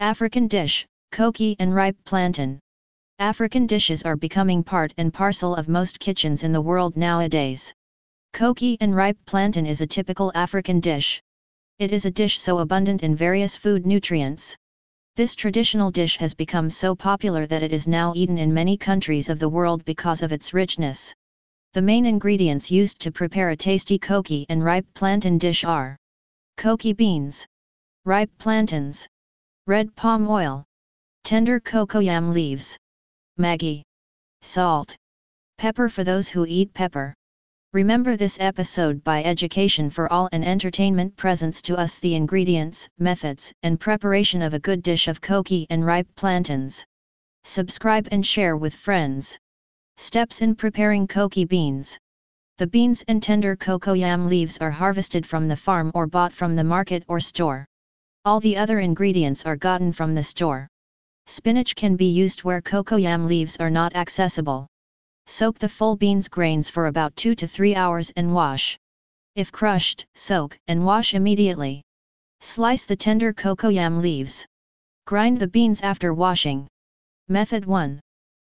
African dish, koki and ripe plantain. African dishes are becoming part and parcel of most kitchens in the world nowadays. Koki and ripe plantain is a typical African dish. It is a dish so abundant in various food nutrients. This traditional dish has become so popular that it is now eaten in many countries of the world because of its richness. The main ingredients used to prepare a tasty koki and ripe plantain dish are koki beans, ripe plantains, red palm oil, tender cocoyam leaves, Maggi, salt, pepper for those who eat pepper. Remember this episode by Education for All and Entertainment presents to us the ingredients, methods, and preparation of a good dish of koki and ripe plantains. Subscribe and share with friends. Steps in preparing koki beans. The beans and tender cocoyam leaves are harvested from the farm or bought from the market or store. All the other ingredients are gotten from the store. Spinach can be used where cocoyam leaves are not accessible. Soak the full beans grains for about 2 to 3 hours and wash. If crushed, soak and wash immediately. Slice the tender cocoyam leaves. Grind the beans after washing. Method 1.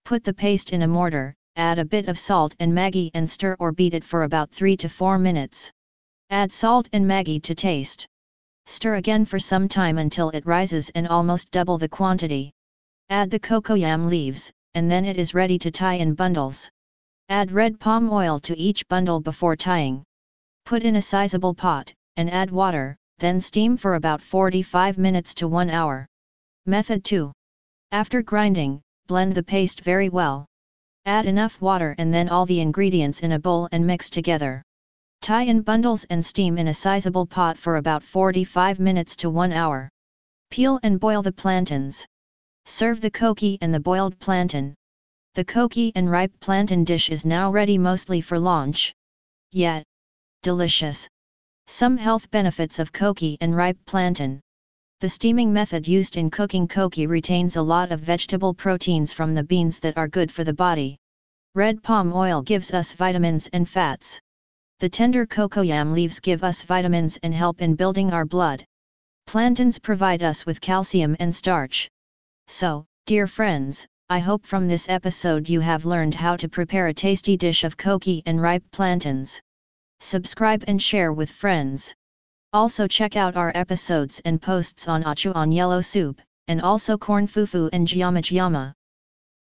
Put the paste in a mortar, add a bit of salt and Maggi and stir or beat it for about 3 to 4 minutes. Add salt and Maggi to taste. Stir again for some time until it rises and almost double the quantity. Add the cocoyam leaves, and then it is ready to tie in bundles. Add red palm oil to each bundle before tying. Put in a sizable pot, and add water, then steam for about 45 minutes to 1 hour. Method 2. After grinding, blend the paste very well. Add enough water and then all the ingredients in a bowl and mix together. Tie in bundles and steam in a sizable pot for about 45 minutes to 1 hour. Peel and boil the plantains. Serve the koki and the boiled plantain. The koki and ripe plantain dish is now ready mostly for launch. Yet, delicious. Some health benefits of koki and ripe plantain. The steaming method used in cooking koki retains a lot of vegetable proteins from the beans that are good for the body. Red palm oil gives us vitamins and fats. The tender cocoyam leaves give us vitamins and help in building our blood. Plantains provide us with calcium and starch. So, dear friends, I hope from this episode you have learned how to prepare a tasty dish of koki and ripe plantains. Subscribe and share with friends. Also check out our episodes and posts on Achu on yellow soup, and also corn fufu and njama njama.